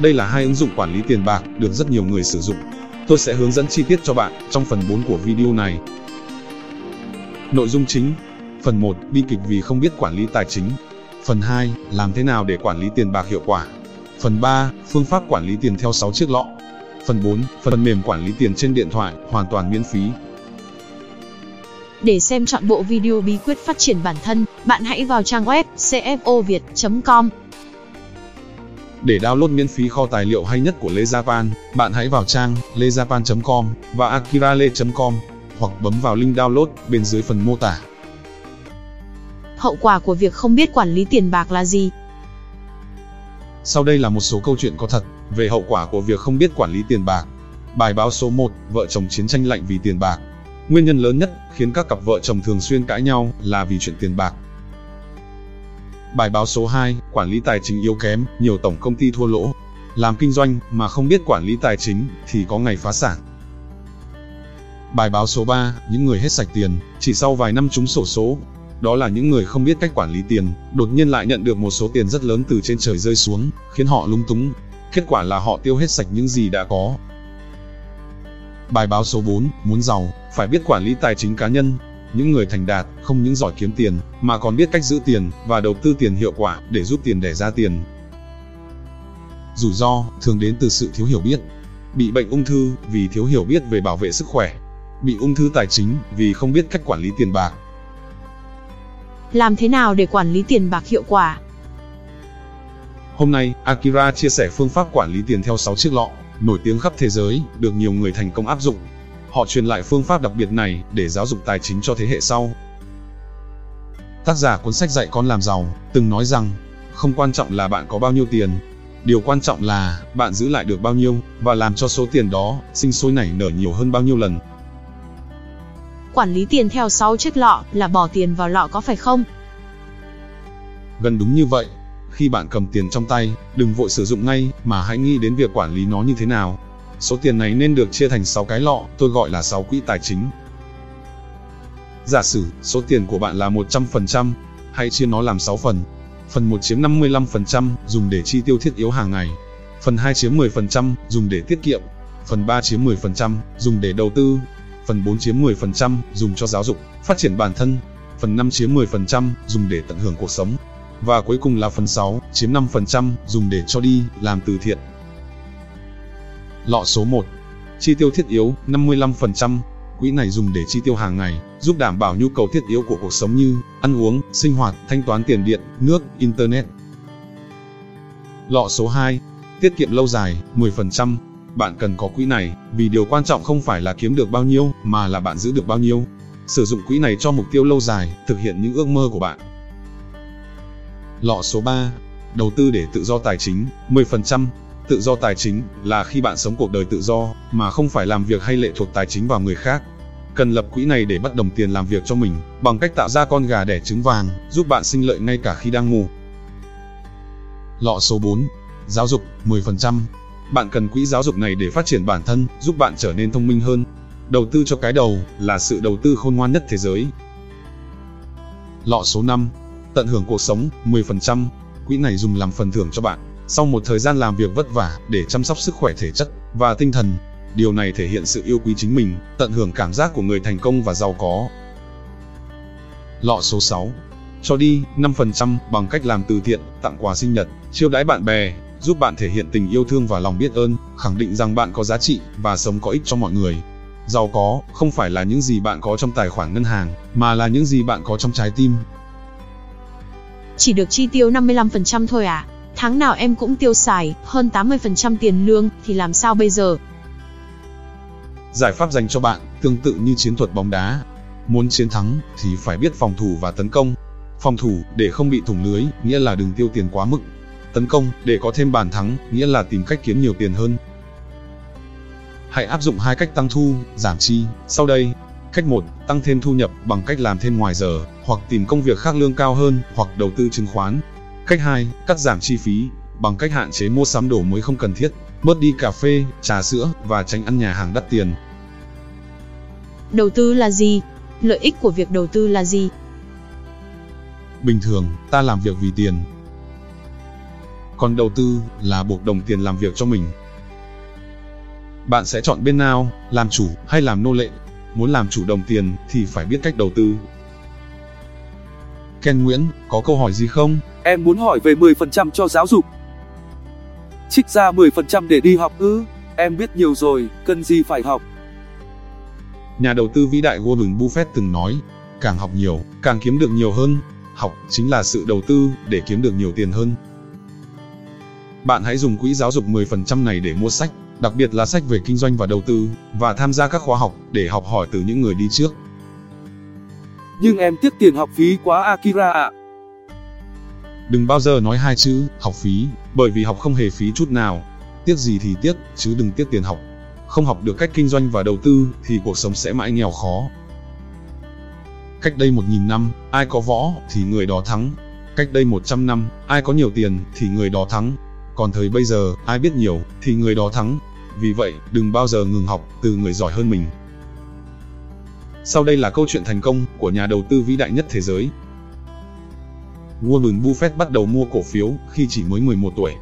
Đây là hai ứng dụng quản lý tiền bạc được rất nhiều người sử dụng. Tôi sẽ hướng dẫn chi tiết cho bạn trong phần 4 của video này. Nội dung chính Phần 1, bi kịch vì không biết quản lý tài chính. Phần 2, làm thế nào để quản lý tiền bạc hiệu quả. Phần 3, phương pháp quản lý tiền theo 6 chiếc lọ. Phần 4, phần mềm quản lý tiền trên điện thoại, hoàn toàn miễn phí. Để xem trọn bộ video bí quyết phát triển bản thân, bạn hãy vào trang web cfoviet.com. Để download miễn phí kho tài liệu hay nhất của Lê Japan, bạn hãy vào trang lejapan.com và akirale.com hoặc bấm vào link download bên dưới phần mô tả. Hậu quả của việc không biết quản lý tiền bạc là gì? Sau đây là một số câu chuyện có thật về hậu quả của việc không biết quản lý tiền bạc. Bài báo số 1, vợ chồng chiến tranh lạnh vì tiền bạc. Nguyên nhân lớn nhất khiến các cặp vợ chồng thường xuyên cãi nhau là vì chuyện tiền bạc. Bài báo số 2, quản lý tài chính yếu kém, nhiều tổng công ty thua lỗ. Làm kinh doanh mà không biết quản lý tài chính thì có ngày phá sản. Bài báo số 3, những người hết sạch tiền, chỉ sau vài năm trúng sổ số. Đó là những người không biết cách quản lý tiền, đột nhiên lại nhận được một số tiền rất lớn từ trên trời rơi xuống, khiến họ lung túng. Kết quả là họ tiêu hết sạch những gì đã có. Bài báo số 4, muốn giàu, phải biết quản lý tài chính cá nhân. Những người thành đạt, không những giỏi kiếm tiền, mà còn biết cách giữ tiền, và đầu tư tiền hiệu quả, để giúp tiền đẻ ra tiền. Rủi ro, thường đến từ sự thiếu hiểu biết. Bị bệnh ung thư, vì thiếu hiểu biết về bảo vệ sức khỏe. Bị ung thư tài chính, vì không biết cách quản lý tiền bạc. Làm thế nào để quản lý tiền bạc hiệu quả? Hôm nay, Akira chia sẻ phương pháp quản lý tiền theo 6 chiếc lọ, nổi tiếng khắp thế giới, được nhiều người thành công áp dụng. Họ truyền lại phương pháp đặc biệt này để giáo dục tài chính cho thế hệ sau. Tác giả cuốn sách dạy con làm giàu từng nói rằng, không quan trọng là bạn có bao nhiêu tiền, điều quan trọng là bạn giữ lại được bao nhiêu và làm cho số tiền đó sinh sôi nảy nở nhiều hơn bao nhiêu lần. Quản lý tiền theo 6 chiếc lọ là bỏ tiền vào lọ có phải không? Gần đúng như vậy. Khi bạn cầm tiền trong tay, đừng vội sử dụng ngay mà hãy nghĩ đến việc quản lý nó như thế nào. Số tiền này nên được chia thành 6 cái lọ, tôi gọi là 6 quỹ tài chính. Giả sử số tiền của bạn là 100%, hãy chia nó làm 6 phần. Phần 1 chiếm 55% dùng để chi tiêu thiết yếu hàng ngày. Phần 2 chiếm 10% dùng để tiết kiệm. Phần 3 chiếm 10% dùng để đầu tư. Phần 4 chiếm 10% dùng cho giáo dục, phát triển bản thân. Phần 5 chiếm 10% dùng để tận hưởng cuộc sống. Và cuối cùng là phần 6, chiếm 5% dùng để cho đi, làm từ thiện. Lọ số 1. Chi tiêu thiết yếu 55%. Quỹ này dùng để chi tiêu hàng ngày, giúp đảm bảo nhu cầu thiết yếu của cuộc sống như ăn uống, sinh hoạt, thanh toán tiền điện, nước, internet. Lọ số 2. Tiết kiệm lâu dài 10%. Bạn cần có quỹ này, vì điều quan trọng không phải là kiếm được bao nhiêu, mà là bạn giữ được bao nhiêu. Sử dụng quỹ này cho mục tiêu lâu dài, thực hiện những ước mơ của bạn. Lọ số 3. Đầu tư để tự do tài chính 10%. Tự do tài chính là khi bạn sống cuộc đời tự do, mà không phải làm việc hay lệ thuộc tài chính vào người khác. Cần lập quỹ này để bắt đồng tiền làm việc cho mình, bằng cách tạo ra con gà đẻ trứng vàng, giúp bạn sinh lợi ngay cả khi đang ngủ. Lọ số 4. Giáo dục 10%. Bạn cần quỹ giáo dục này để phát triển bản thân, giúp bạn trở nên thông minh hơn. Đầu tư cho cái đầu là sự đầu tư khôn ngoan nhất thế giới. Lọ số 5. Tận hưởng cuộc sống 10%. Quỹ này dùng làm phần thưởng cho bạn sau một thời gian làm việc vất vả để chăm sóc sức khỏe thể chất và tinh thần. Điều này thể hiện sự yêu quý chính mình, tận hưởng cảm giác của người thành công và giàu có. Lọ số 6. Cho đi 5% bằng cách làm từ thiện, tặng quà sinh nhật, chiêu đãi bạn bè, giúp bạn thể hiện tình yêu thương và lòng biết ơn, khẳng định rằng bạn có giá trị và sống có ích cho mọi người. Giàu có không phải là những gì bạn có trong tài khoản ngân hàng, mà là những gì bạn có trong trái tim. Chỉ được chi tiêu 55% thôi à? Tháng nào em cũng tiêu xài hơn 80% tiền lương thì làm sao bây giờ? Giải pháp dành cho bạn tương tự như chiến thuật bóng đá. Muốn chiến thắng thì phải biết phòng thủ và tấn công. Phòng thủ để không bị thủng lưới, nghĩa là đừng tiêu tiền quá mức. Tấn công để có thêm bàn thắng, nghĩa là tìm cách kiếm nhiều tiền hơn. Hãy áp dụng hai cách tăng thu, giảm chi. Sau đây, cách 1, tăng thêm thu nhập bằng cách làm thêm ngoài giờ, hoặc tìm công việc khác lương cao hơn, hoặc đầu tư chứng khoán. Cách 2, cắt giảm chi phí bằng cách hạn chế mua sắm đồ mới không cần thiết, bớt đi cà phê, trà sữa và tránh ăn nhà hàng đắt tiền. Đầu tư là gì? Lợi ích của việc đầu tư là gì? Bình thường, ta làm việc vì tiền. còn đầu tư là buộc đồng tiền làm việc cho mình. Bạn sẽ chọn bên nào, làm chủ hay làm nô lệ? Muốn làm chủ đồng tiền thì phải biết cách đầu tư. Ken Nguyễn, có câu hỏi gì không? Em muốn hỏi về 10% cho giáo dục. Trích ra 10% để đi học ư? Em biết nhiều rồi, cần gì phải học. Nhà đầu tư vĩ đại Warren Buffett từng nói, càng học nhiều, càng kiếm được nhiều hơn. Học chính là sự đầu tư để kiếm được nhiều tiền hơn. Bạn hãy dùng quỹ giáo dục 10% này để mua sách, đặc biệt là sách về kinh doanh và đầu tư, và tham gia các khóa học để học hỏi từ những người đi trước. Nhưng em tiếc tiền học phí quá Akira ạ. Đừng bao giờ nói hai chữ học phí, bởi vì học không hề phí chút nào. Tiếc gì thì tiếc, chứ đừng tiếc tiền học. Không học được cách kinh doanh và đầu tư thì cuộc sống sẽ mãi nghèo khó. Cách đây 1.000 năm, ai có võ thì người đó thắng. Cách đây 100 năm, ai có nhiều tiền thì người đó thắng. Còn thời bây giờ, ai biết nhiều thì người đó thắng. Vì vậy, đừng bao giờ ngừng học từ người giỏi hơn mình. Sau đây là câu chuyện thành công của nhà đầu tư vĩ đại nhất thế giới. Warren Buffett bắt đầu mua cổ phiếu khi chỉ mới 11 tuổi.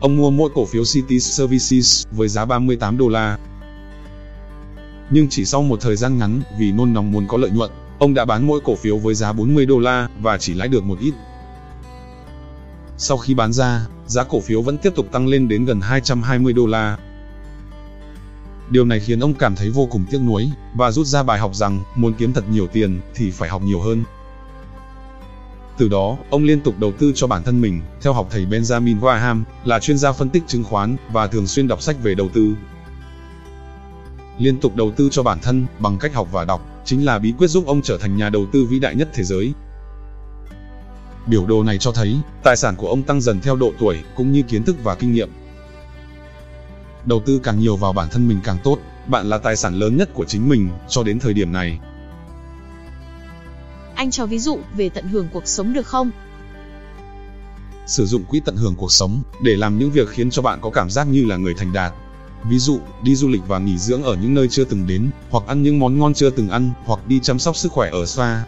Ông mua mỗi cổ phiếu City Services với giá 38 đô la. Nhưng chỉ sau một thời gian ngắn vì nôn nóng muốn có lợi nhuận, ông đã bán mỗi cổ phiếu với giá 40 đô la và chỉ lãi được một ít. Sau khi bán ra, giá cổ phiếu vẫn tiếp tục tăng lên đến gần 220 đô la. Điều này khiến ông cảm thấy vô cùng tiếc nuối và rút ra bài học rằng muốn kiếm thật nhiều tiền thì phải học nhiều hơn. Từ đó, ông liên tục đầu tư cho bản thân mình, theo học thầy Benjamin Graham, là chuyên gia phân tích chứng khoán và thường xuyên đọc sách về đầu tư. Liên tục đầu tư cho bản thân bằng cách học và đọc chính là bí quyết giúp ông trở thành nhà đầu tư vĩ đại nhất thế giới. Biểu đồ này cho thấy, tài sản của ông tăng dần theo độ tuổi cũng như kiến thức và kinh nghiệm. Đầu tư càng nhiều vào bản thân mình càng tốt, bạn là tài sản lớn nhất của chính mình cho đến thời điểm này. Anh cho ví dụ về tận hưởng cuộc sống được không? Sử dụng quỹ tận hưởng cuộc sống để làm những việc khiến cho bạn có cảm giác như là người thành đạt. Ví dụ, đi du lịch và nghỉ dưỡng ở những nơi chưa từng đến, hoặc ăn những món ngon chưa từng ăn, hoặc đi chăm sóc sức khỏe ở spa.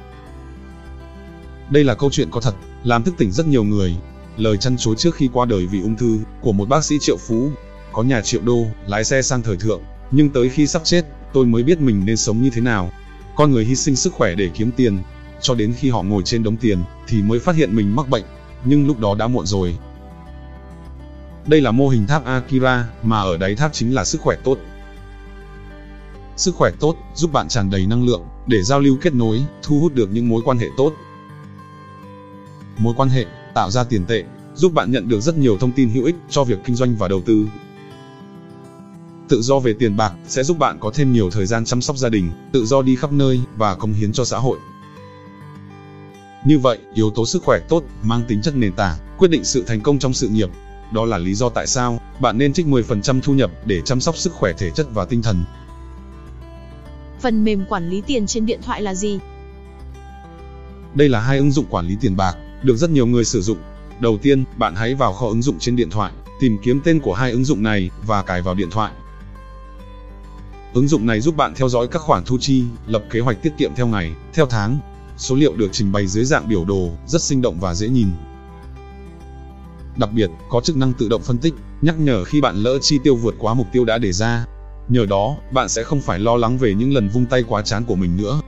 Đây là câu chuyện có thật, làm thức tỉnh rất nhiều người. Lời chăn chối trước khi qua đời vì ung thư của một bác sĩ triệu phú, có nhà triệu đô, lái xe sang thời thượng, nhưng tới khi sắp chết, tôi mới biết mình nên sống như thế nào. Con người hy sinh sức khỏe để kiếm tiền, cho đến khi họ ngồi trên đống tiền thì mới phát hiện mình mắc bệnh, nhưng lúc đó đã muộn rồi. Đây là mô hình tháp Akira, mà ở đáy tháp chính là sức khỏe tốt. Sức khỏe tốt giúp bạn tràn đầy năng lượng để giao lưu kết nối, thu hút được những mối quan hệ tốt. Mối quan hệ tạo ra tiền tệ, giúp bạn nhận được rất nhiều thông tin hữu ích cho việc kinh doanh và đầu tư. Tự do về tiền bạc sẽ giúp bạn có thêm nhiều thời gian chăm sóc gia đình, tự do đi khắp nơi và cống hiến cho xã hội. Như vậy, yếu tố sức khỏe tốt mang tính chất nền tảng, quyết định sự thành công trong sự nghiệp. Đó là lý do tại sao bạn nên trích 10% thu nhập để chăm sóc sức khỏe thể chất và tinh thần. Phần mềm quản lý tiền trên điện thoại là gì? Đây là hai ứng dụng quản lý tiền bạc được rất nhiều người sử dụng. Đầu tiên, bạn hãy vào kho ứng dụng trên điện thoại, tìm kiếm tên của hai ứng dụng này và cài vào điện thoại. Ứng dụng này giúp bạn theo dõi các khoản thu chi, lập kế hoạch tiết kiệm theo ngày, theo tháng, Số liệu được trình bày dưới dạng biểu đồ, rất sinh động và dễ nhìn. Đặc biệt, có chức năng tự động phân tích, nhắc nhở khi bạn lỡ chi tiêu vượt quá mục tiêu đã đề ra. Nhờ đó, bạn sẽ không phải lo lắng về những lần vung tay quá chán của mình nữa.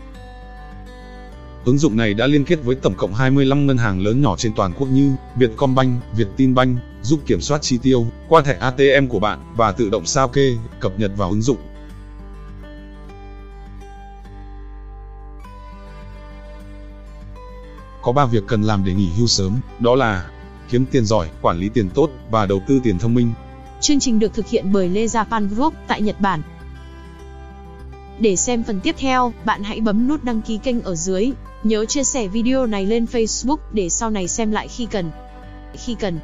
Ứng dụng này đã liên kết với tổng cộng 25 ngân hàng lớn nhỏ trên toàn quốc như Vietcombank, Vietinbank, giúp kiểm soát chi tiêu qua thẻ ATM của bạn và tự động sao kê, cập nhật vào ứng dụng. Có 3 việc cần làm để nghỉ hưu sớm, đó là kiếm tiền giỏi, quản lý tiền tốt và đầu tư tiền thông minh. Chương trình được thực hiện bởi Lê Japan Group tại Nhật Bản. Để xem phần tiếp theo, bạn hãy bấm nút đăng ký kênh ở dưới. Nhớ chia sẻ video này lên Facebook để sau này xem lại khi cần. Khi cần.